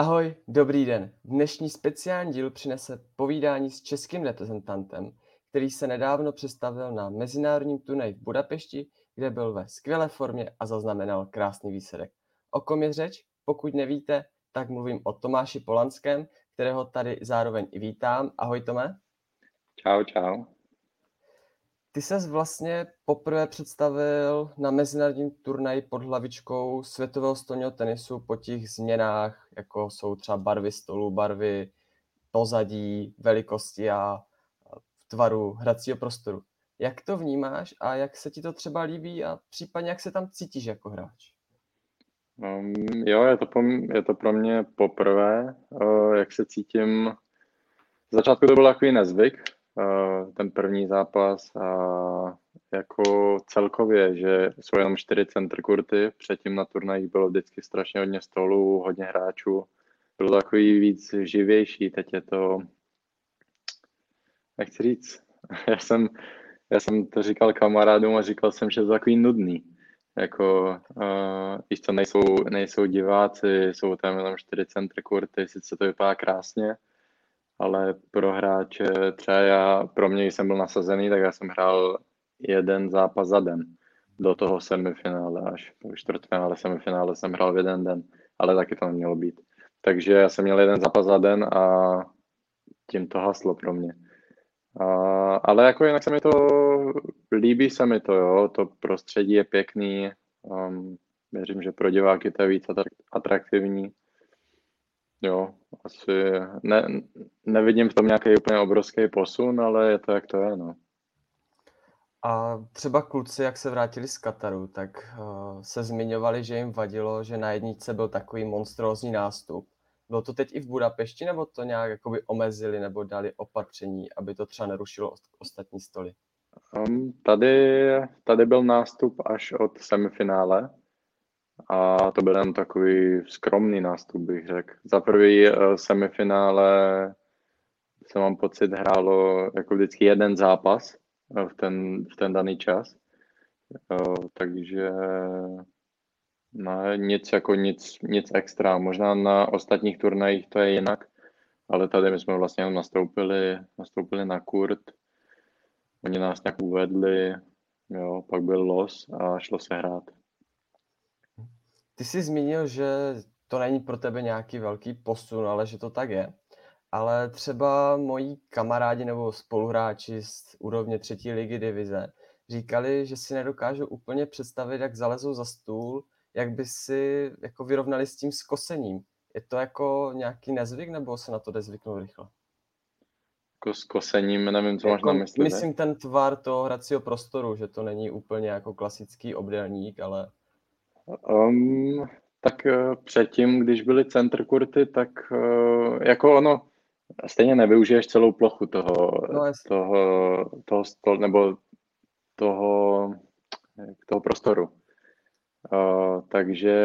Ahoj, dobrý den. Dnešní speciální díl přinese povídání s českým reprezentantem, který se nedávno představil na mezinárodním turnaji v Budapešti, kde byl ve skvělé formě a zaznamenal krásný výsledek. O kom je řeč? Pokud nevíte, tak mluvím o Tomáši Polanském, kterého tady zároveň i vítám. Ahoj Tome. Čau, čau. Ty ses vlastně poprvé představil na mezinárodním turnaji pod hlavičkou světového stolního tenisu po těch změnách, jako jsou třeba barvy stolu, barvy pozadí, velikosti a tvaru hracího prostoru. Jak to vnímáš a jak se ti to třeba líbí a případně jak se tam cítíš jako hráč? Um, jo, je to, po, je to pro mě poprvé, uh, jak se cítím. Z začátku to byl takový nezvyk, ten první zápas a jako celkově, že jsou jenom čtyři center kurty, předtím na turnajích bylo vždycky strašně hodně stolů, hodně hráčů. Bylo takový víc živější, teď je to, jak chci říct, já jsem, já jsem to říkal kamarádům a říkal jsem, že to je takový nudný. Jako, uh, víš co, nejsou, nejsou diváci, jsou tam jenom čtyři centry kurty, sice to vypadá krásně, ale pro hráče, třeba já, pro mě jsem byl nasazený, tak já jsem hrál jeden zápas za den do toho semifinále, až do čtvrtfinále, semifinále jsem hrál v jeden den, ale taky to nemělo být. Takže já jsem měl jeden zápas za den a tím to haslo pro mě. A, ale jako jinak se mi to, líbí se mi to, jo, to prostředí je pěkný, um, věřím, že pro diváky to je víc atraktivní. Jo, asi ne, nevidím v tom nějaký úplně obrovský posun, ale je to, jak to je, no. A třeba kluci, jak se vrátili z Kataru, tak uh, se zmiňovali, že jim vadilo, že na jedničce byl takový monstrózní nástup. Bylo to teď i v Budapešti, nebo to nějak jakoby omezili nebo dali opatření, aby to třeba nerušilo ostatní stoly? Um, tady, tady byl nástup až od semifinále a to byl jen takový skromný nástup, bych řekl. Za prvý uh, semifinále se mám pocit hrálo jako vždycky jeden zápas uh, v ten, v ten daný čas. Uh, takže No, nic jako nic, nic extra. Možná na ostatních turnajích to je jinak, ale tady my jsme vlastně nastoupili, nastoupili na kurt, oni nás nějak uvedli, jo, pak byl los a šlo se hrát. Ty jsi zmínil, že to není pro tebe nějaký velký posun, ale že to tak je. Ale třeba moji kamarádi nebo spoluhráči z úrovně třetí ligy divize říkali, že si nedokážou úplně představit, jak zalezou za stůl jak by si jako vyrovnali s tím skosením? Je to jako nějaký nezvyk, nebo se na to jde zvyknout rychle? Jako s kosením, nevím, co jako, máš na mysli. Myslím ne? ten tvar toho hracího prostoru, že to není úplně jako klasický obdélník, ale... Um, tak uh, předtím, když byly center kurty, tak uh, jako ono, stejně nevyužiješ celou plochu toho, no, toho, toho stol, nebo toho, toho prostoru. Uh, takže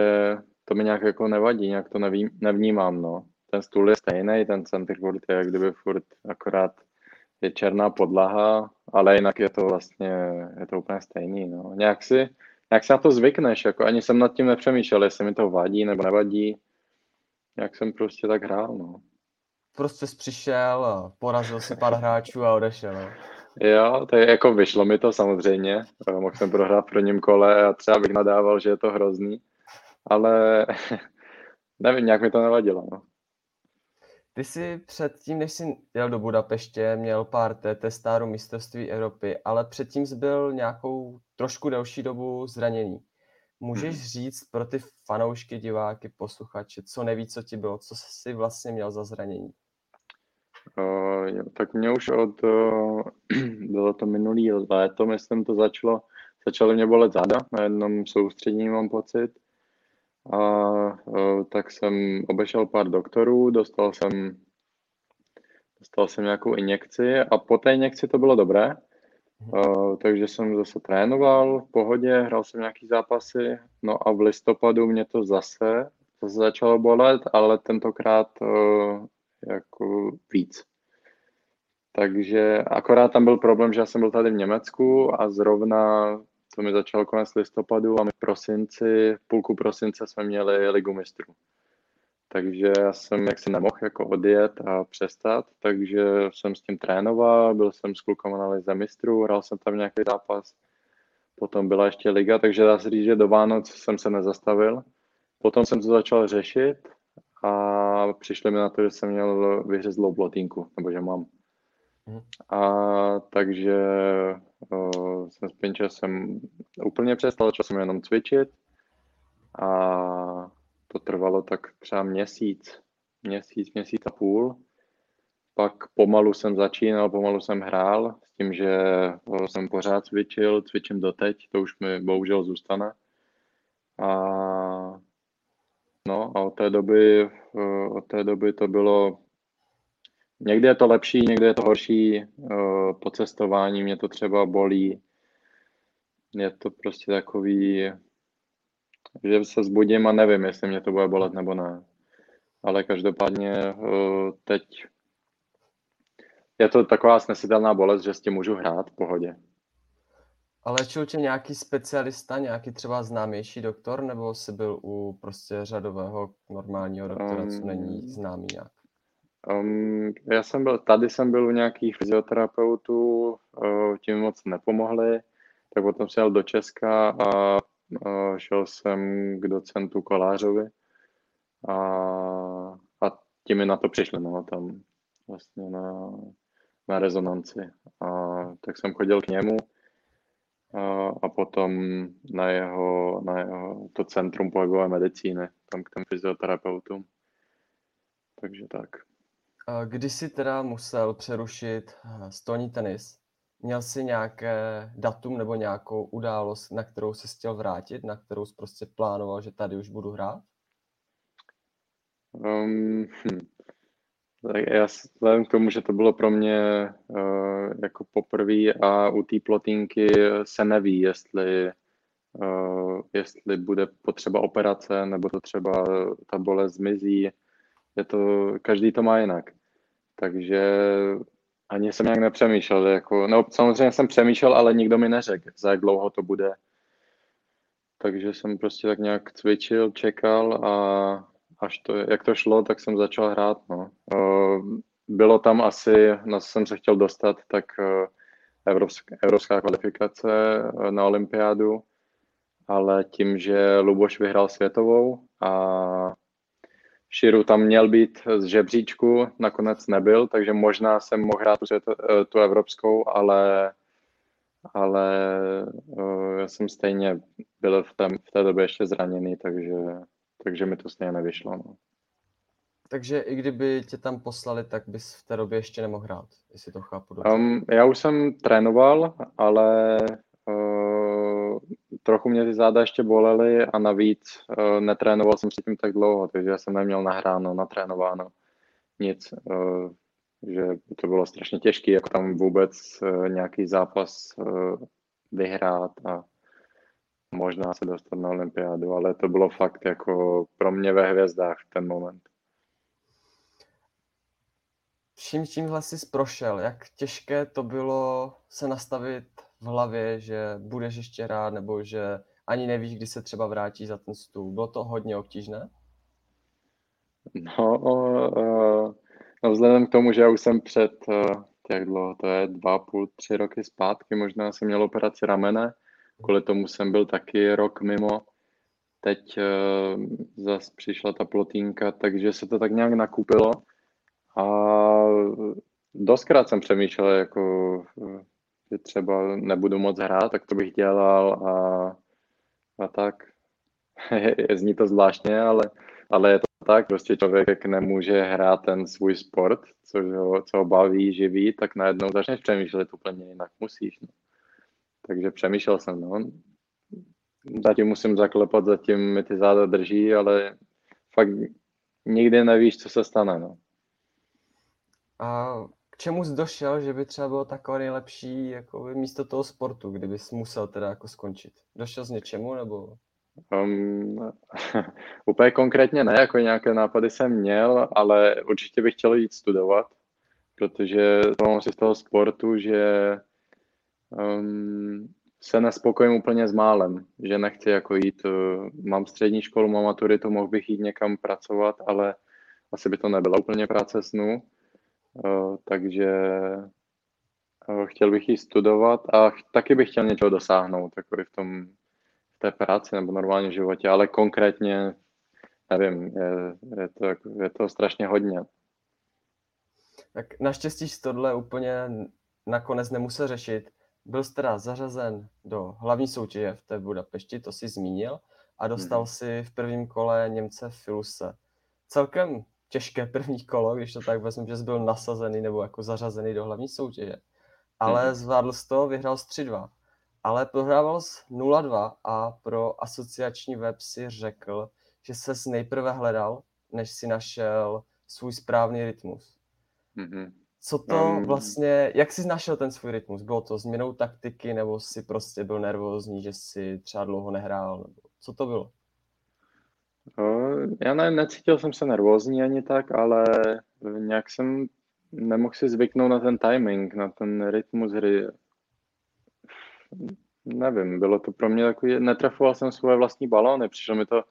to mi nějak jako nevadí, nějak to nevím, nevnímám, no. Ten stůl je stejný, ten center furt je jak kdyby furt akorát je černá podlaha, ale jinak je to vlastně, je to úplně stejný, no. Nějak si, nějak si na to zvykneš, jako ani jsem nad tím nepřemýšlel, jestli mi to vadí nebo nevadí. Jak jsem prostě tak hrál, no. Prostě jsi přišel, porazil si pár hráčů a odešel, no. Jo, to je jako vyšlo mi to samozřejmě. Mohl jsem prohrát v prvním kole a třeba bych nadával, že je to hrozný. Ale nevím, nějak mi to nevadilo. No. Ty jsi předtím, než jsi jel do Budapeště, měl pár testáru mistrovství Evropy, ale předtím jsi byl nějakou trošku delší dobu zranění. Můžeš hmm. říct pro ty fanoušky, diváky, posluchače, co neví, co ti bylo, co jsi vlastně měl za zranění? Uh, tak mě už od, uh, bylo to minulý léto, myslím, to začalo, začalo mě bolet záda na jednom soustřední, mám pocit. A uh, tak jsem obešel pár doktorů, dostal jsem, dostal jsem nějakou injekci a po té injekci to bylo dobré. Uh, takže jsem zase trénoval v pohodě, hrál jsem nějaký zápasy, no a v listopadu mě to zase, zase začalo bolet, ale tentokrát uh, jako víc. Takže akorát tam byl problém, že já jsem byl tady v Německu a zrovna to mi začalo konec listopadu a my v prosinci, v půlku prosince jsme měli ligu mistrů. takže já jsem jaksi nemohl jako odjet a přestat, takže jsem s tím trénoval, byl jsem s klukama na lize mistrů, hrál jsem tam nějaký zápas, potom byla ještě liga, takže dá se říct, že do Vánoc jsem se nezastavil. Potom jsem to začal řešit a přišli mi na to, že jsem měl vyřezlou plotínku, nebo že mám. Mhm. A takže o, jsem s časem úplně přestal, začal jsem jenom cvičit a to trvalo tak třeba měsíc, měsíc, měsíc a půl. Pak pomalu jsem začínal, pomalu jsem hrál s tím, že jsem pořád cvičil, cvičím doteď, to už mi bohužel zůstane. A no a od té doby, od té doby to bylo Někdy je to lepší, někdy je to horší. Po cestování mě to třeba bolí. Je to prostě takový, že se zbudím a nevím, jestli mě to bude bolet nebo ne. Ale každopádně eh, teď je to taková snesitelná bolest, že s tím můžu hrát v pohodě. Ale léčil tě nějaký specialista, nějaký třeba známější doktor, nebo jsi byl u prostě řadového normálního doktora, um, co není um, známý nějak? Um, já jsem byl, tady jsem byl u nějakých fyzioterapeutů, uh, tím moc nepomohli, tak potom jsem jel do Česka a šel jsem k docentu Kolářovi a, a ti mi na to přišli, no, tam vlastně na, na rezonanci. A tak jsem chodil k němu a, a potom na jeho, na jeho to centrum pohybové medicíny, tam k těm fyzioterapeutům. Takže tak. Kdy jsi teda musel přerušit eh, stolní tenis? Měl jsi nějaké datum nebo nějakou událost, na kterou jsi chtěl vrátit, na kterou jsi prostě plánoval, že tady už budu hrát? Um. Tak já vzhledem k tomu, že to bylo pro mě uh, jako poprvé a u té plotínky se neví, jestli, uh, jestli bude potřeba operace, nebo to třeba ta bolest zmizí. Je to, každý to má jinak. Takže ani jsem nějak nepřemýšlel. Jako, no, samozřejmě jsem přemýšlel, ale nikdo mi neřekl, za jak dlouho to bude. Takže jsem prostě tak nějak cvičil, čekal a až to, jak to šlo, tak jsem začal hrát. No. Bylo tam asi, na co jsem se chtěl dostat, tak evropská, evropská kvalifikace na olympiádu, ale tím, že Luboš vyhrál světovou a Širu tam měl být z žebříčku, nakonec nebyl, takže možná jsem mohl hrát tu, eh, tu evropskou, ale, ale uh, já jsem stejně byl v té, v té době ještě zraněný, takže, takže mi to stejně nevyšlo. No. Takže i kdyby tě tam poslali, tak bys v té době ještě nemohl hrát, jestli to chápu dobře. Um, já už jsem trénoval, ale uh, trochu mě ty záda ještě bolely a navíc uh, netrénoval jsem předtím tak dlouho, takže já jsem neměl nahráno, natrénováno nic, uh, že to bylo strašně těžké, jako tam vůbec uh, nějaký zápas uh, vyhrát a možná se dostat na olympiádu, ale to bylo fakt jako pro mě ve hvězdách ten moment. Vším tímhle jsi prošel, jak těžké to bylo se nastavit v hlavě, že budeš ještě hrát, nebo že ani nevíš, kdy se třeba vrátí za ten stůl. Bylo to hodně obtížné? No, uh, no vzhledem k tomu, že já už jsem před, uh, jak dlouho to je, dva, půl, tři roky zpátky, možná jsem měl operaci ramene, kvůli tomu jsem byl taky rok mimo. Teď uh, zase přišla ta plotínka, takže se to tak nějak nakupilo. A doskrát jsem přemýšlel, jako že třeba nebudu moc hrát, tak to bych dělal a, a tak. Zní to zvláštně, ale, ale je to tak, prostě člověk nemůže hrát ten svůj sport, co ho, co ho baví, živí, tak najednou začneš přemýšlet úplně jinak, musíš. No. Takže přemýšlel jsem, no. Zatím musím zaklepat, zatím mi ty záda drží, ale fakt nikdy nevíš, co se stane, no. A k čemu jsi došel, že by třeba bylo takové nejlepší jako místo toho sportu, kdyby jsi musel teda jako skončit? Došel z něčemu nebo? Um, úplně konkrétně ne, jako nějaké nápady jsem měl, ale určitě bych chtěl jít studovat, protože to mám si z toho sportu, že um, se nespokojím úplně s málem, že nechci jako jít, uh, mám střední školu, mám maturitu, mohl bych jít někam pracovat, ale asi by to nebyla úplně práce snů, uh, takže uh, chtěl bych ji studovat a taky bych chtěl něčeho dosáhnout, jako v tom, v té práci nebo normálně životě, ale konkrétně nevím, je, je, to, je to strašně hodně. Tak naštěstí jsi tohle úplně nakonec nemusel řešit. Byl jsi teda zařazen do hlavní soutěže v té Budapešti, to si zmínil, a dostal hmm. si v prvním kole Němce Filuse. Celkem těžké první kolo, když to tak vezmu, že jsi byl nasazený nebo jako zařazený do hlavní soutěže. Ale hmm. zvládl jsi to, vyhrál jsi 3-2. Ale prohrával jsi 0-2 a pro asociační web si řekl, že ses nejprve hledal, než si našel svůj správný rytmus. Mm-hmm. Co to um, vlastně, jak jsi našel ten svůj rytmus? Bylo to změnou taktiky, nebo si prostě byl nervózní, že si třeba dlouho nehrál? Nebo co to bylo? Já ne, necítil jsem se nervózní ani tak, ale nějak jsem nemohl si zvyknout na ten timing, na ten rytmus hry. Nevím, bylo to pro mě takový, netrefoval jsem svoje vlastní balóny, přišlo mi to,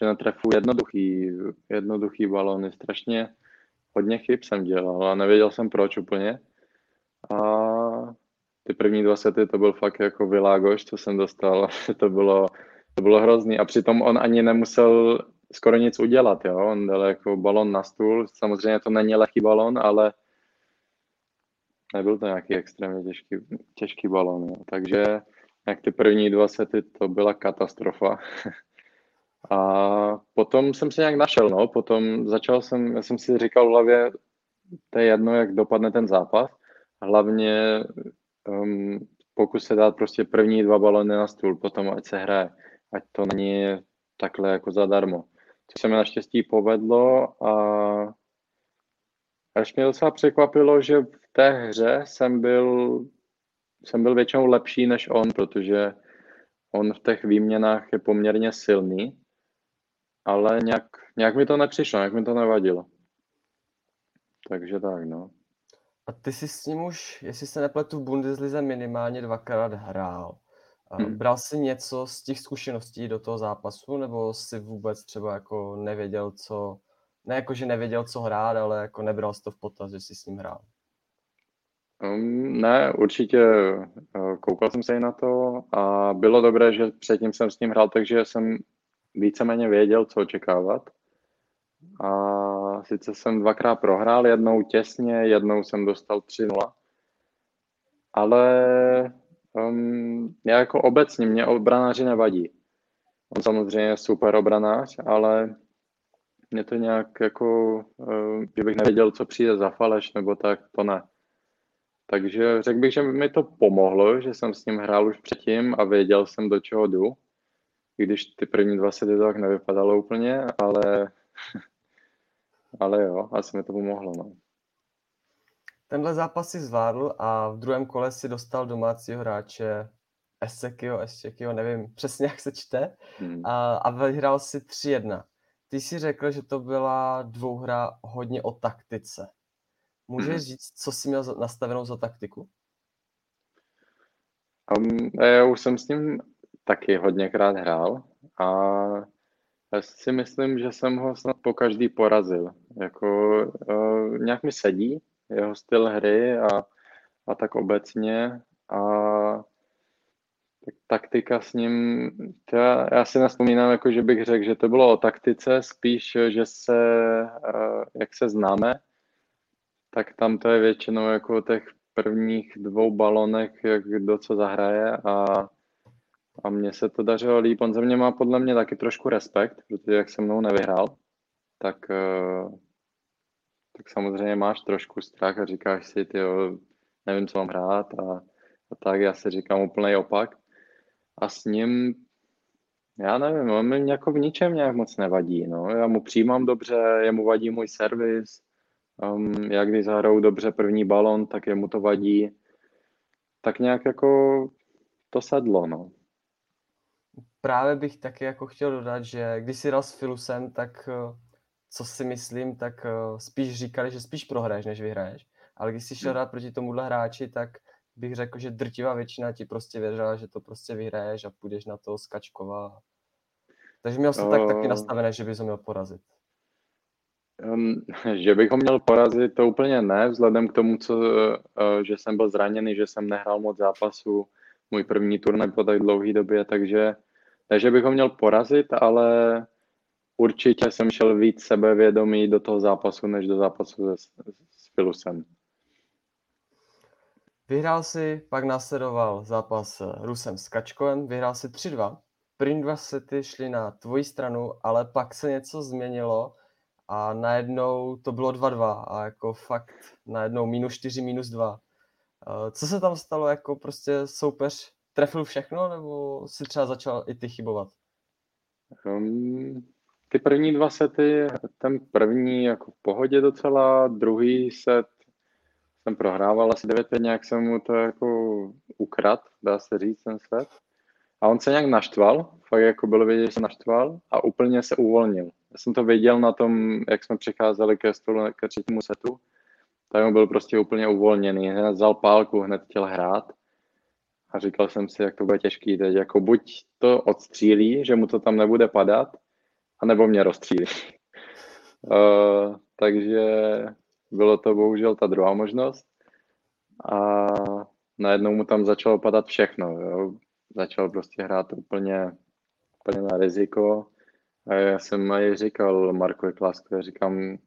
že netrefuji jednoduchý, jednoduchý balóny, strašně hodně chyb jsem dělal a nevěděl jsem proč úplně. A ty první dva sety to byl fakt jako világoš, co jsem dostal, to bylo, to bylo hrozný. A přitom on ani nemusel skoro nic udělat, jo, on dal jako balon na stůl, samozřejmě to není lehký balon, ale nebyl to nějaký extrémně těžký, těžký balon, jo. takže jak ty první dva sety to byla katastrofa. A potom jsem se nějak našel, no, potom začal jsem, já jsem si říkal v hlavě, to je jedno, jak dopadne ten zápas, hlavně um, pokus se dát prostě první dva balony na stůl, potom ať se hraje, ať to není takhle jako zadarmo. Co se mi naštěstí povedlo a až mě docela překvapilo, že v té hře jsem byl, jsem byl většinou lepší než on, protože on v těch výměnách je poměrně silný ale nějak, nějak mi to nepřišlo, nějak mi to nevadilo. Takže tak, no. A ty jsi s ním už, jestli se nepletu, v Bundeslize minimálně dvakrát hrál. Hmm. Bral jsi něco z těch zkušeností do toho zápasu, nebo si vůbec třeba jako nevěděl, co, ne jako, že nevěděl, co hrát, ale jako nebral jsi to v potaz, že jsi s ním hrál? Um, ne, určitě eh, koukal jsem se i na to a bylo dobré, že předtím jsem s ním hrál, takže jsem víceméně věděl, co očekávat. A sice jsem dvakrát prohrál, jednou těsně, jednou jsem dostal 3-0. Ale um, já jako obecně, mě obranáři nevadí. On samozřejmě je super obranář, ale mě to nějak jako, uh, kdybych nevěděl, co přijde za faleš, nebo tak, to ne. Takže řekl bych, že mi to pomohlo, že jsem s ním hrál už předtím a věděl jsem, do čeho jdu i když ty první dva sety tak nevypadalo úplně, ale, ale jo, asi mi to pomohlo. No. Tenhle zápas si zvládl a v druhém kole si dostal domácího hráče Esekio, Esekio, nevím přesně, jak se čte, hmm. a, a vyhrál si 3-1. Ty si řekl, že to byla dvouhra hodně o taktice. Můžeš hmm. říct, co jsi měl nastavenou za taktiku? Um, já už jsem s ním taky hodněkrát hrál a já si myslím, že jsem ho snad po každý porazil. Jako, uh, nějak mi sedí jeho styl hry a, a tak obecně a tak taktika s ním, já, já si nespomínám, jako že bych řekl, že to bylo o taktice, spíš, že se, uh, jak se známe, tak tam to je většinou jako o těch prvních dvou balonech, jak kdo co zahraje a a mně se to dařilo líp. On ze mě má podle mě taky trošku respekt, protože jak se mnou nevyhrál, tak, eh, tak samozřejmě máš trošku strach a říkáš si, ty nevím, co mám hrát a, a tak. Já si říkám úplný opak. A s ním, já nevím, on mi jako v ničem nějak moc nevadí. No. Já mu přijímám dobře, jemu vadí můj servis. Um, já když zahraju dobře první balon, tak jemu to vadí. Tak nějak jako to sedlo, no právě bych taky jako chtěl dodat, že když si hrál s Filusem, tak eh, co si myslím, tak eh, spíš říkali, že spíš prohraješ, než vyhraješ. Ale když si šel hrát proti tomuhle hráči, tak bych řekl, že drtivá většina ti prostě věřila, že to prostě vyhraješ a půjdeš na to skačkova. Takže měl jsem uh... tak taky nastavené, že bys ho měl porazit. Um, že bych ho měl porazit, to úplně ne, vzhledem k tomu, co, uh, že jsem byl zraněný, že jsem nehrál moc zápasů, můj první turnaj po tak dlouhé době, takže ne, že bych ho měl porazit, ale určitě jsem šel víc sebevědomý do toho zápasu, než do zápasu s, s Filusem. Vyhrál si, pak následoval zápas s Rusem s Kačkovem, vyhrál si 3-2. První dva sety šly na tvoji stranu, ale pak se něco změnilo a najednou to bylo 2-2 a jako fakt najednou minus 4, minus 2. Eh, co se tam stalo, jako prostě soupeř trefil všechno, nebo si třeba začal i ty chybovat? Um, ty první dva sety, ten první jako v pohodě docela, druhý set jsem prohrával asi 9 nějak jsem mu to jako ukrad, dá se říct ten set. A on se nějak naštval, fakt jako bylo vidět, že se naštval a úplně se uvolnil. Já jsem to viděl na tom, jak jsme přicházeli ke stolu, ke třetímu setu, tak on byl prostě úplně uvolněný, hned vzal pálku, hned chtěl hrát a říkal jsem si, jak to bude těžký teď, jako buď to odstřílí, že mu to tam nebude padat, anebo mě rozstřílí. uh, takže bylo to bohužel ta druhá možnost a najednou mu tam začalo padat všechno. Jo. Začal prostě hrát úplně, úplně na riziko. A já jsem i říkal Markovi Klaskovi, říkám,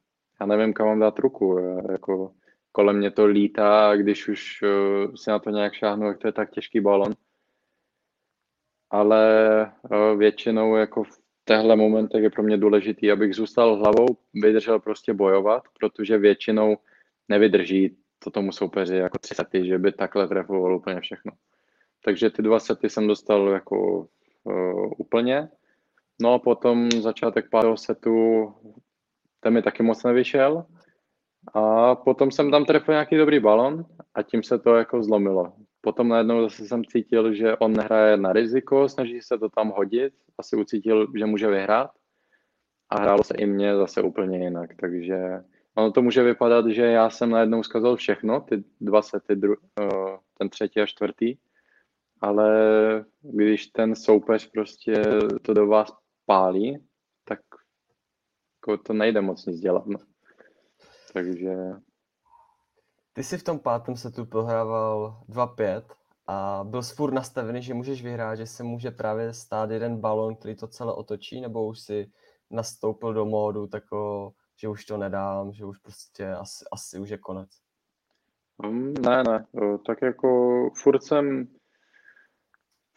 já nevím, kam mám dát ruku. Já, jako, kolem mě to lítá, když už uh, si na to nějak šáhnu, jak to je tak těžký balon. Ale uh, většinou jako v téhle momentech je pro mě důležitý, abych zůstal hlavou, vydržel prostě bojovat, protože většinou nevydrží to tomu soupeři jako tři sety, že by takhle trefoval úplně všechno. Takže ty dva sety jsem dostal jako uh, úplně. No a potom začátek pátého setu, ten mi taky moc nevyšel. A potom jsem tam trefil nějaký dobrý balon a tím se to jako zlomilo. Potom najednou zase jsem cítil, že on nehraje na riziko, snaží se to tam hodit, asi ucítil, že může vyhrát a hrálo se i mně zase úplně jinak, takže ono to může vypadat, že já jsem najednou zkazil všechno, ty dva sety, dru, uh, ten třetí a čtvrtý, ale když ten soupeř prostě to do vás pálí, tak jako to nejde moc nic dělat. No. Takže ty jsi v tom pátém setu prohrával 2-5 a byl furt nastavený, že můžeš vyhrát, že se může právě stát jeden balon, který to celé otočí, nebo už si nastoupil do módu tako, že už to nedám, že už prostě asi, asi už je konec? Um, ne, ne, tak jako furt jsem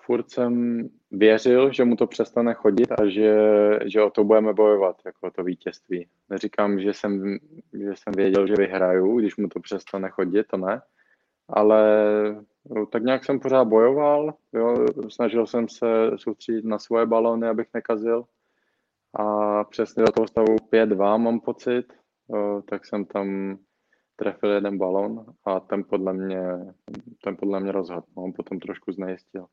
furt jsem věřil, že mu to přestane chodit a že, že o to budeme bojovat, jako to vítězství. Neříkám, že jsem, že jsem věděl, že vyhraju, když mu to přestane chodit, to ne. Ale no, tak nějak jsem pořád bojoval, jo, snažil jsem se soustředit na svoje balony, abych nekazil. A přesně do toho stavu 5-2 mám pocit, jo, tak jsem tam trefil jeden balon a ten podle mě, ten podle mě rozhodl. On potom trošku znejistil.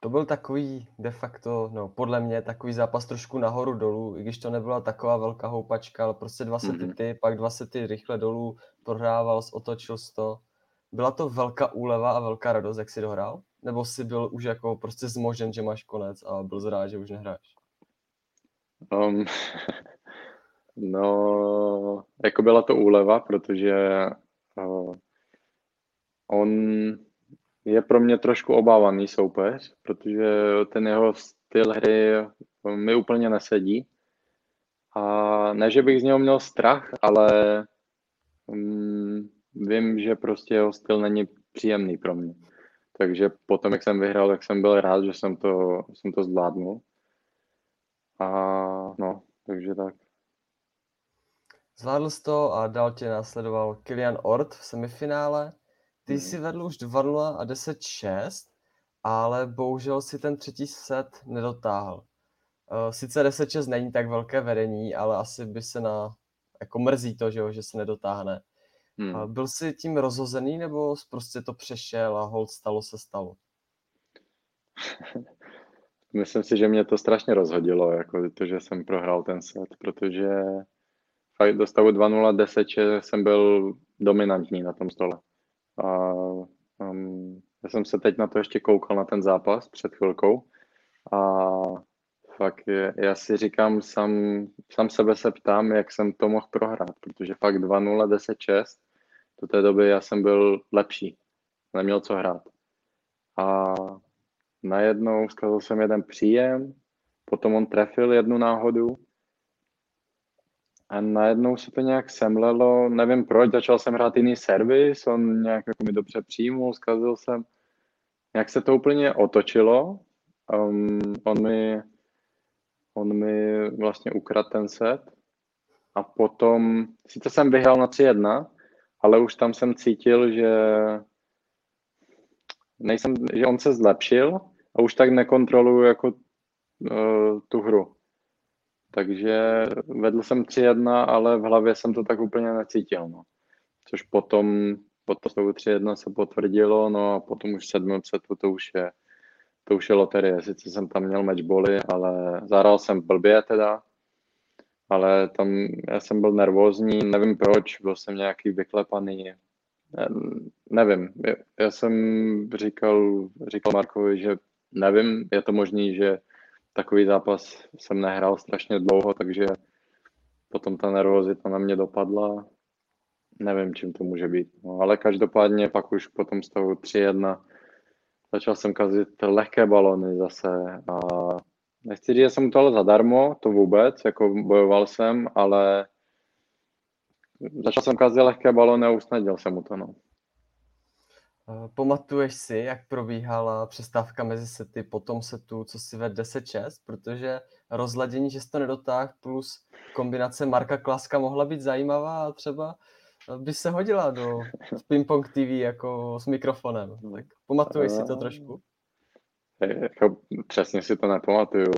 To byl takový de facto, no podle mě takový zápas trošku nahoru dolů, i když to nebyla taková velká houpačka, ale prostě dva sety mm-hmm. ty, pak dva sety rychle dolů, prohrával, otočil to. Byla to velká úleva a velká radost, jak jsi dohrál? Nebo jsi byl už jako prostě zmožen, že máš konec a byl zrád, že už nehráš? Um, no, jako byla to úleva, protože uh, on je pro mě trošku obávaný soupeř, protože ten jeho styl hry mi úplně nesedí. A ne, že bych z něho měl strach, ale um, vím, že prostě jeho styl není příjemný pro mě. Takže potom, jak jsem vyhrál, tak jsem byl rád, že jsem to, jsem to zvládnul. A no, takže tak. Zvládl jsi to a dál tě následoval Kilian Ort v semifinále. Ty hmm. jsi vedl už 2-0 a 10-6, ale bohužel si ten třetí set nedotáhl. Uh, sice 10-6 není tak velké vedení, ale asi by se na, jako mrzí to, že, jo, že se nedotáhne. Hmm. Uh, byl jsi tím rozhozený, nebo prostě to přešel a hold stalo se stalo? Myslím si, že mě to strašně rozhodilo, jako to, že jsem prohrál ten set, protože fakt do stavu 2-0 10 jsem byl dominantní na tom stole. A um, já jsem se teď na to ještě koukal na ten zápas před chvilkou a fakt, já si říkám, sám, sám sebe se ptám, jak jsem to mohl prohrát, protože fakt 2-0, 10-6, do té doby já jsem byl lepší, neměl co hrát. A najednou zkazil jsem jeden příjem, potom on trefil jednu náhodu a najednou se to nějak semlelo, nevím proč, začal jsem hrát jiný servis, on nějak jako mi dobře přijmul, zkazil jsem. Nějak se to úplně otočilo, um, on mi on mi vlastně ukradl ten set a potom, sice jsem vyhrál na 3-1, ale už tam jsem cítil, že nejsem, že on se zlepšil a už tak nekontroluju jako uh, tu hru. Takže vedl jsem 3-1, ale v hlavě jsem to tak úplně necítil. No. Což potom, potom 3-1 se potvrdilo, no a potom už v sedmém setu to už je to už je loterie. Sice jsem tam měl matchboly, ale zahrál jsem blbě teda, ale tam já jsem byl nervózní, nevím proč, byl jsem nějaký vyklepaný, nevím, já jsem říkal, říkal Markovi, že nevím, je to možný, že takový zápas jsem nehrál strašně dlouho, takže potom ta nervozita na mě dopadla. Nevím, čím to může být. No, ale každopádně pak už potom z toho 3-1 Začal jsem kazit lehké balony zase a nechci říct, že jsem to ale zadarmo, to vůbec, jako bojoval jsem, ale začal jsem kazit lehké balony a usnadil jsem mu to, no. Pamatuješ si, jak probíhala přestávka mezi sety po tom setu, co si ve 10-6, protože rozladění, že jsi to nedotáhl, plus kombinace Marka Klaska mohla být zajímavá a třeba by se hodila do ping-pong TV jako s mikrofonem. Tak pamatuješ si to trošku? Jako, přesně si to nepamatuju.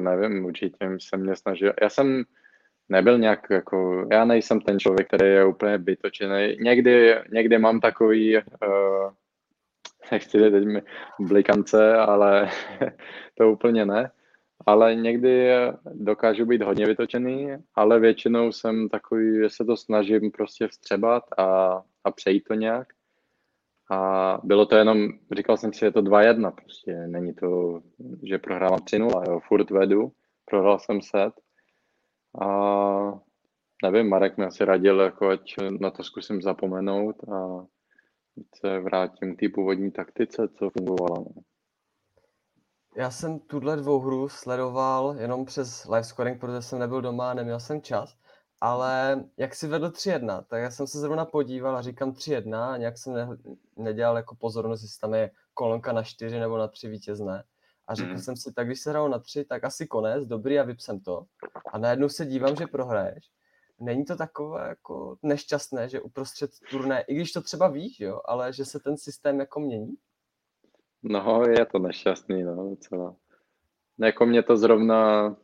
Nevím, určitě jsem mě snažil. Já jsem nebyl nějak jako, já nejsem ten člověk, který je úplně bytočený. Někdy, někdy mám takový, uh, nechci teď mi blikance, ale to úplně ne ale někdy dokážu být hodně vytočený, ale většinou jsem takový, že se to snažím prostě vstřebat a, a přejít to nějak. A bylo to jenom, říkal jsem si, je to 2-1, prostě není to, že prohrávám 3-0, jo, furt vedu, prohrál jsem set. A nevím, Marek mi asi radil, jako ať na to zkusím zapomenout a se vrátím k té původní taktice, co fungovala. No. Já jsem tuhle dvou hru sledoval jenom přes live scoring, protože jsem nebyl doma, neměl jsem čas, ale jak si vedl 3-1, tak já jsem se zrovna podíval a říkám 3-1 a nějak jsem ne, nedělal jako pozornost, jestli tam je kolonka na 4 nebo na 3 vítězné. A řekl mm. jsem si, tak když se hrál na 3, tak asi konec, dobrý a vypsem to. A najednou se dívám, že prohraješ. Není to takové jako nešťastné, že uprostřed turné, i když to třeba víš, jo, ale že se ten systém jako mění? No, je to nešťastný, no, docela. Jako mě to zrovna,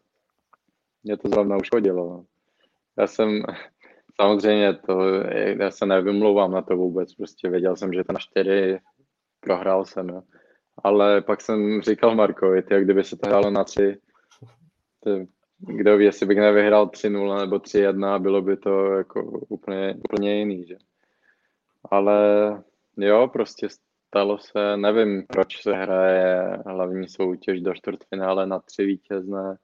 mě to zrovna uškodilo. No. Já jsem, samozřejmě to, já se nevymlouvám na to vůbec, prostě věděl jsem, že to na čtyři prohrál jsem, jo. Ale pak jsem říkal Markovi, ty, kdyby se to hrálo na tři, ty, kdo ví, jestli bych nevyhrál 3-0 nebo 3-1, bylo by to jako úplně, úplně jiný, že? Ale jo, prostě stalo se, nevím, proč se hraje hlavní soutěž do čtvrtfinále na tři vítězné,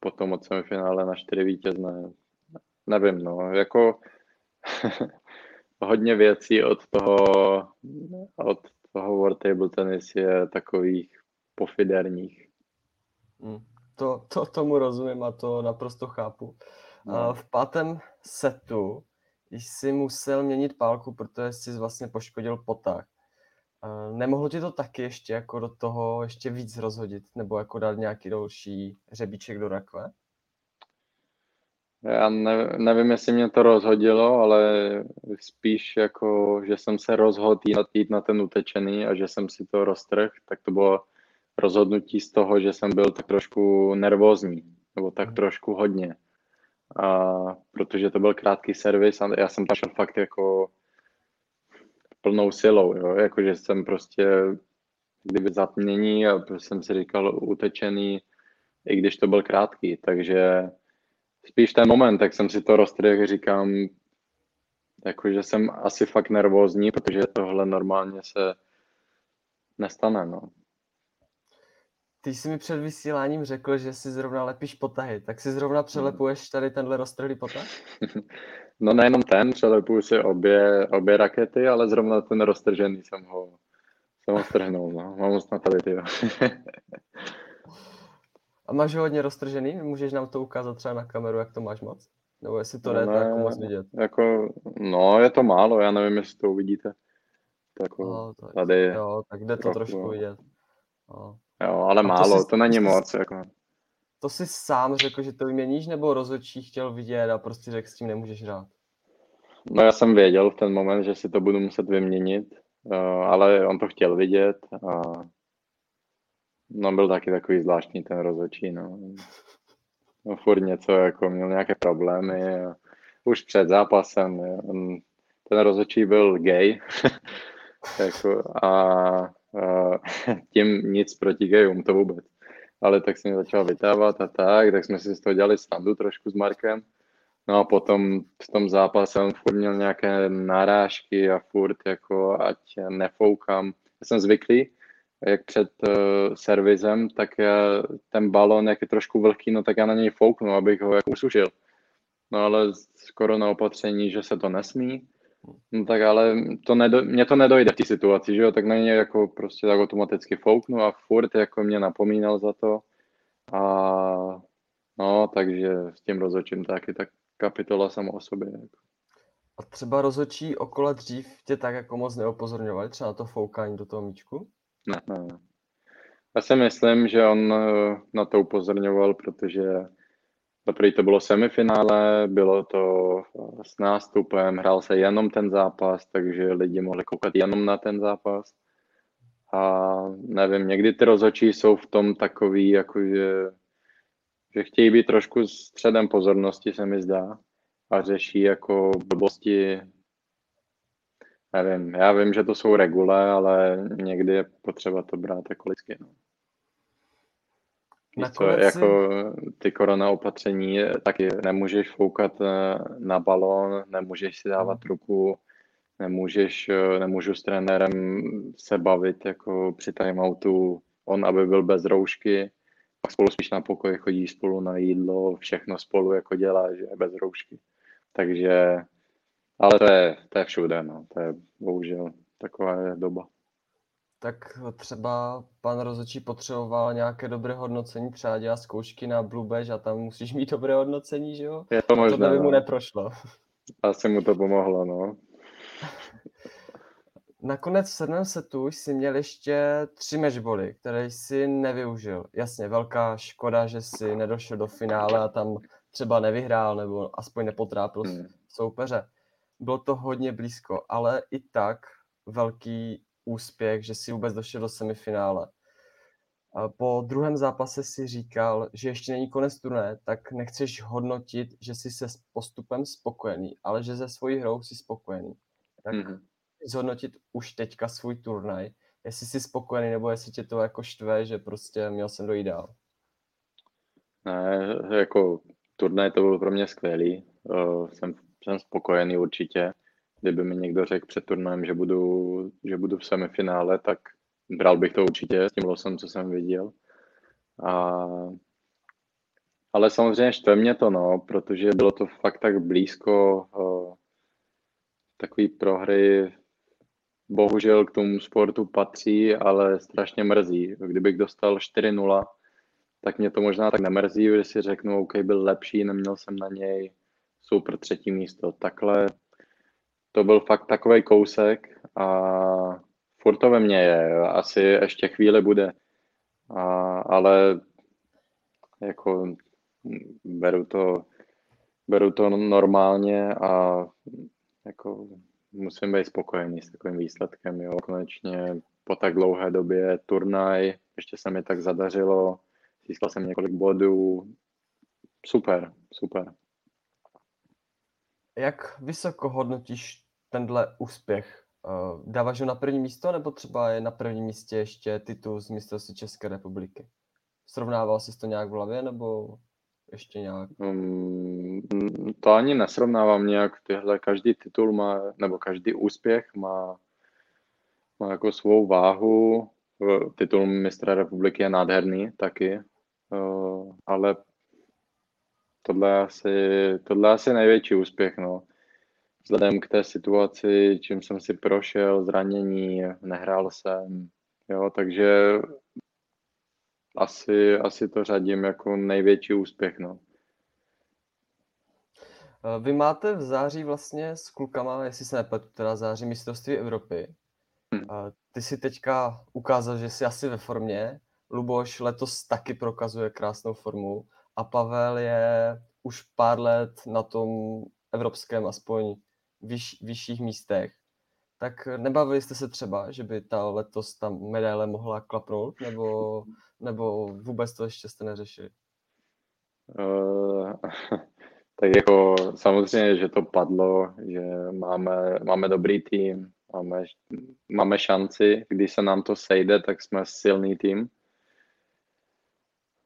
potom od semifinále na čtyři vítězné. Nevím, no, jako hodně věcí od toho, od World Table Tennis je takových pofiderních. Hmm. To, to tomu rozumím a to naprosto chápu. No. V pátém setu jsi musel měnit pálku, protože jsi vlastně poškodil potah. Nemohlo ti to taky ještě jako do toho ještě víc rozhodit, nebo jako dát nějaký další řebíček do rakve? Já ne, nevím, jestli mě to rozhodilo, ale spíš jako, že jsem se rozhodl jít, jít na ten utečený a že jsem si to roztrh, tak to bylo rozhodnutí z toho, že jsem byl tak trošku nervózní, nebo tak mhm. trošku hodně. A protože to byl krátký servis a já jsem tam šel fakt jako plnou silou, jo, jakože jsem prostě kdyby zatmění a jsem si říkal utečený, i když to byl krátký, takže spíš ten moment, tak jsem si to roztrhl, říkám, jakože jsem asi fakt nervózní, protože tohle normálně se nestane, no. Ty jsi mi před vysíláním řekl, že si zrovna lepíš potahy, tak si zrovna přelepuješ tady tenhle roztrhlý potah? No nejenom ten, přelepuju si obě, obě rakety, ale zrovna ten roztržený jsem ho, jsem ho strhnul, no. Mám moc na tady. A máš ho hodně roztržený? Můžeš nám to ukázat třeba na kameru, jak to máš moc? Nebo jestli to No jde, ne, tak jako moc vidět. Jako, no, je to málo, já nevím, jestli to uvidíte. To jako, No, to, tady, jo, tak jde to trochu, trošku no. vidět. No. jo, ale to málo, to není to si- moc, jako. To jsi sám řekl, že to vyměníš, nebo rozhodčí chtěl vidět a prostě řekl, s tím nemůžeš hrát? No já jsem věděl v ten moment, že si to budu muset vyměnit, uh, ale on to chtěl vidět a no byl taky takový zvláštní ten rozhodčí, no. no furt něco, jako měl nějaké problémy a už před zápasem, on, ten rozhodčí byl gay jako, a, a tím nic proti gayům, to vůbec. Ale tak se mi začal vytávat a tak, tak jsme si z toho dělali standu trošku s Markem. No a potom v tom zápase on furt měl nějaké narážky a furt jako ať nefoukám. Já jsem zvyklý, jak před uh, servizem, tak já, ten balon, jak je trošku vlhký, no tak já na něj fouknu, abych ho jako usušil. No ale skoro na opatření, že se to nesmí, no tak ale to nedo, mně to nedojde v té situaci, že jo, tak na něj jako prostě tak automaticky fouknu a furt jako mě napomínal za to. A no, takže s tím rozhodčím taky tak kapitola sama o sobě. Jako. A třeba rozhodčí okolo dřív tě tak jako moc neopozorňovali, třeba na to foukání do toho míčku? Ne, ne. Já si myslím, že on eh, na to upozorňoval, protože Poprvé to bylo semifinále, bylo to eh, s nástupem, hrál se jenom ten zápas, takže lidi mohli koukat jenom na ten zápas. A nevím, někdy ty rozhodčí jsou v tom takový, jakože, že chtějí být trošku středem pozornosti, se mi zdá, a řeší jako blbosti. Nevím, já vím, že to jsou regule, ale někdy je potřeba to brát jako lidsky. No. Víš co, jako ty korona opatření, taky nemůžeš foukat eh, na balón, nemůžeš si dávat ruku, nemůžeš, eh, nemůžu s trenérem se bavit jako při timeoutu, on aby byl bez roušky, pak spolu spíš na pokoji chodí spolu na jídlo, všechno spolu jako dělá, že bez roušky. Takže, ale to je, to je všude, no, to je bohužel taková je doba. Tak třeba pan rozhodčí potřeboval nějaké dobré hodnocení, třeba dělá zkoušky na Blue Badge a tam musíš mít dobré hodnocení, že jo? Je to možné, to by mu no. neprošlo. Asi mu to pomohlo, no. Nakonec v sedmém setu jsi měl ještě tři matchboly, které jsi nevyužil. Jasně, velká škoda, že jsi nedošel do finále a tam třeba nevyhrál nebo aspoň nepotrápil Hmm. soupeře. Bylo to hodně blízko, ale i tak velký úspěch, že si vůbec došel do semifinále. A po druhém zápase si říkal, že ještě není konec turné, tak nechceš hodnotit, že jsi se s postupem spokojený, ale že ze svojí hrou jsi spokojený. Tak Mhm. zhodnotit už teďka svůj turnaj, jestli jsi spokojený, nebo jestli tě to jako štve, že prostě měl jsem dojít dál. Ne, jako turnaj to byl pro mě skvělý. Uh, jsem, jsem spokojený určitě. Kdyby mi někdo řekl před turnajem, že budu, že budu v semifinále, tak bral bych to určitě s tím losem, co jsem viděl. A, ale samozřejmě štve mě to, no, protože bylo to fakt tak blízko. Uh, takový prohry bohužel k tomu sportu patří, ale strašně mrzí. Kdybych dostal 4-0, tak mě to možná tak nemrzí, že si řeknu, OK, byl lepší, neměl jsem na něj super třetí místo. Takhle to byl fakt takový kousek a furt to ve mně je, asi ještě chvíli bude, a, ale jako beru to, beru to normálně a jako musím být spokojený s takovým výsledkem, jo, konečně po tak dlouhé době turnaj, ještě se mi tak zadařilo, získal jsem několik bodů, super, super. Jak vysoko hodnotíš tenhle úspěch? Eh, Dáváš ho na první místo, nebo třeba je na prvním místě ještě titul z mistrovství České republiky? Srovnával jsi to nějak v hlavě, nebo ještě nějak? Um, to ani nesrovnávám nějak, tyhle, každý titul má, nebo každý úspěch má, má jako svou váhu. titul mistra republiky je nádherný taky, ale tohle je asi, tohle asi největší úspěch, no. Vzhledem k té situaci, čím jsem si prošel, zranění, nehrál jsem, jo, takže asi, asi to řadím jako největší úspěch, no. Vy máte v září vlastně s klukama, jestli se nepletu, teda září mistrovství Evropy. Hmm. Ty si teďka ukázal, že jsi asi ve formě. Luboš letos taky prokazuje krásnou formu a Pavel je už pár let na tom evropském aspoň vyš, vyšších místech. Tak nebavili jste se třeba, že by ta letos ta medaile mohla klapnout, nebo, nebo vůbec to ještě jste neřešili? Uh, tak jako samozřejmě, že to padlo, že máme, máme dobrý tým, máme, máme šanci, když se nám to sejde, tak jsme silný tým.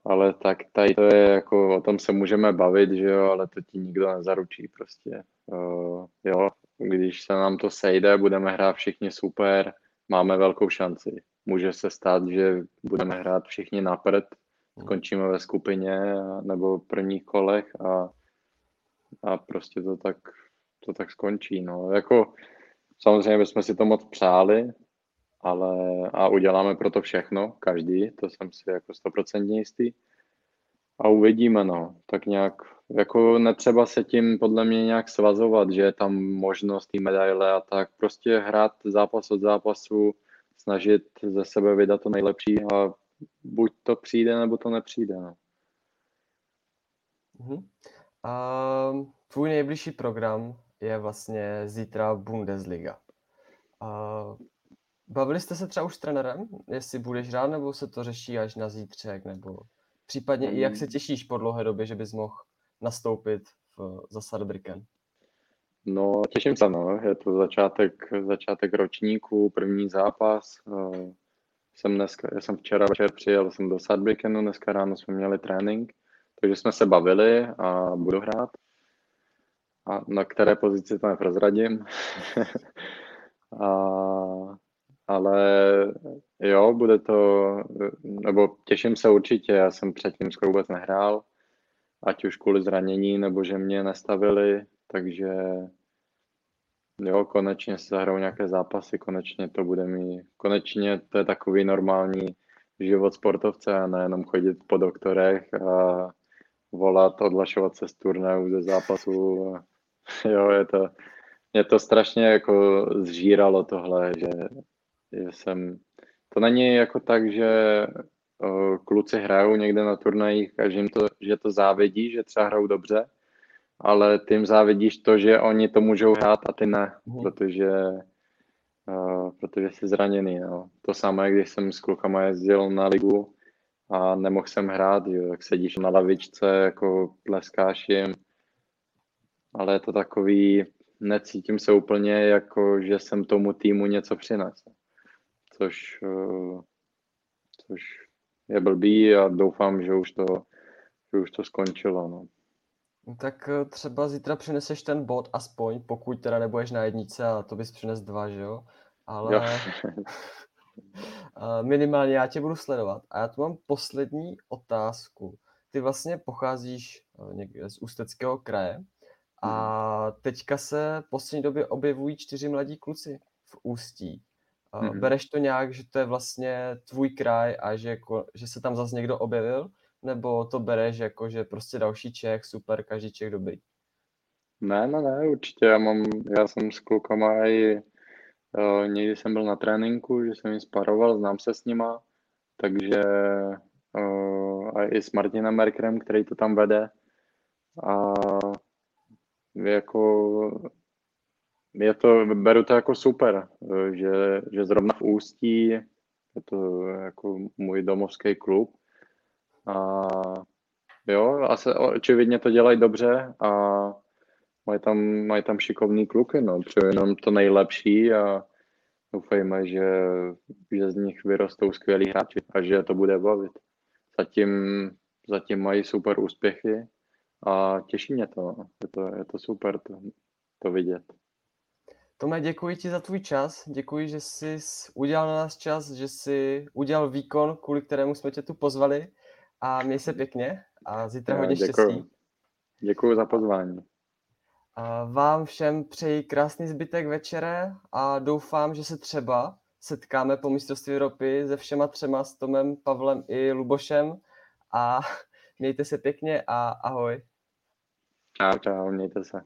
Ale tak tady to je jako, o tom se můžeme bavit, že jo, ale to ti nikdo nezaručí prostě. Uh, jo, když se nám to sejde, budeme hrát všichni super, máme velkou šanci. Může se stát, že budeme hrát všichni na prd, skončíme ve skupině nebo v prvních kolech a, a prostě to tak, to tak skončí. No. Jako, samozřejmě bychom si to moc přáli, ale a uděláme pro to všechno, každý, to jsem si jako stoprocentně jistý. A uvidíme, no, tak nějak, jako netřeba se tím podle mě nějak svazovat, že je tam možnost té medaile a tak, prostě hrát zápas od zápasu, snažit ze sebe vydat to nejlepší a buď to přijde, nebo to nepřijde, no. Uh-huh. A tvůj nejbližší program je vlastně zítra Bundesliga. A Bavili jste se třeba už s trenérem, jestli budeš hrát, nebo se to řeší až na zítřek, nebo případně mm. i jak se hmm. těšíš po dlouhé době, že bys mohl nastoupit v, za Saarbrücken? No, těším se, no. Je to začátek, začátek ročníku, první zápas. Jsem dneska, já jsem včera večer přijel jsem do Saarbrückenu, dneska ráno jsme měli trénink, takže jsme se bavili a budu hrát. A na které pozici to neprozradím. a ale jo, bude to, nebo těším se určitě, já jsem předtím skoro vůbec nehrál, ať už kvůli zranění, nebo že mě nestavili, takže jo, konečně se zahrou nějaké zápasy, konečně to bude mít, konečně to je takový normální život sportovce a nejenom chodit po doktorech a volat, odlašovat se z turnaje ze zápasu. Jo, je to, mě to strašně jako zžíralo tohle, že jsem, to není jako tak, že uh, kluci hrajou někde na turnajích a že, jim to, že to závidí, že třeba hrajou dobře, ale ty jim závidíš to, že oni to můžou hrát a ty ne, mm. protože, uh, protože jsi zraněný. No. To samé, když jsem s klukama jezdil na ligu a nemohl jsem hrát, že, tak sedíš na lavičce, jako pleskáš jim, ale je to takový, necítím se úplně jako, že jsem tomu týmu něco přinesl což, eh, což je blbý a doufám, že už to, že už to skončilo. No. no tak eh, třeba zítra přineseš ten bod aspoň, pokud teda nebudeš na jednice a to bys přines dva, že jo? Ale jo. minimálně já tě budu sledovat. A já tu mám poslední otázku. Ty vlastně pocházíš eh, někde z Ústeckého kraje a mhm. teďka se v poslední době objevují čtyři mladí kluci v Ústí. Mm-hmm. Bereš to nějak, že to je vlastně tvůj kraj a že, jako, že se tam zase někdo objevil? Nebo to bereš jako, že prostě další Čech, super, každý Čech dobrý? Ne, ne, ne, určitě. Já, mám, já jsem s klukama i uh, někdy jsem byl na tréninku, že jsem jim sparoval, znám se s nima, takže uh, a i s Martinem Merkrem, který to tam vede. A jako je to, beru to jako super, že, že zrovna v Ústí je to jako můj domovský klub a jo, asi očividně to dělají dobře a mají tam, mají tam šikovný kluky, no, přeju jenom to nejlepší a doufejme, že, že z nich vyrostou skvělí hráči a že to bude bavit. Zatím, zatím mají super úspěchy a těší mě to, no. je to, je to super to, to vidět. Tome, děkuji ti za tvůj čas, děkuji, že jsi udělal na nás čas, že jsi udělal výkon, kvůli kterému jsme tě tu pozvali a měj se pěkně a zítra hodně děkuji. štěstí. Děkuji za pozvání. A vám všem přeji krásný zbytek večere a doufám, že se třeba setkáme po mistrovství Evropy se všema třema, s Tomem, Pavlem i Lubošem a mějte se pěkně a ahoj. Čau, čau, mějte se.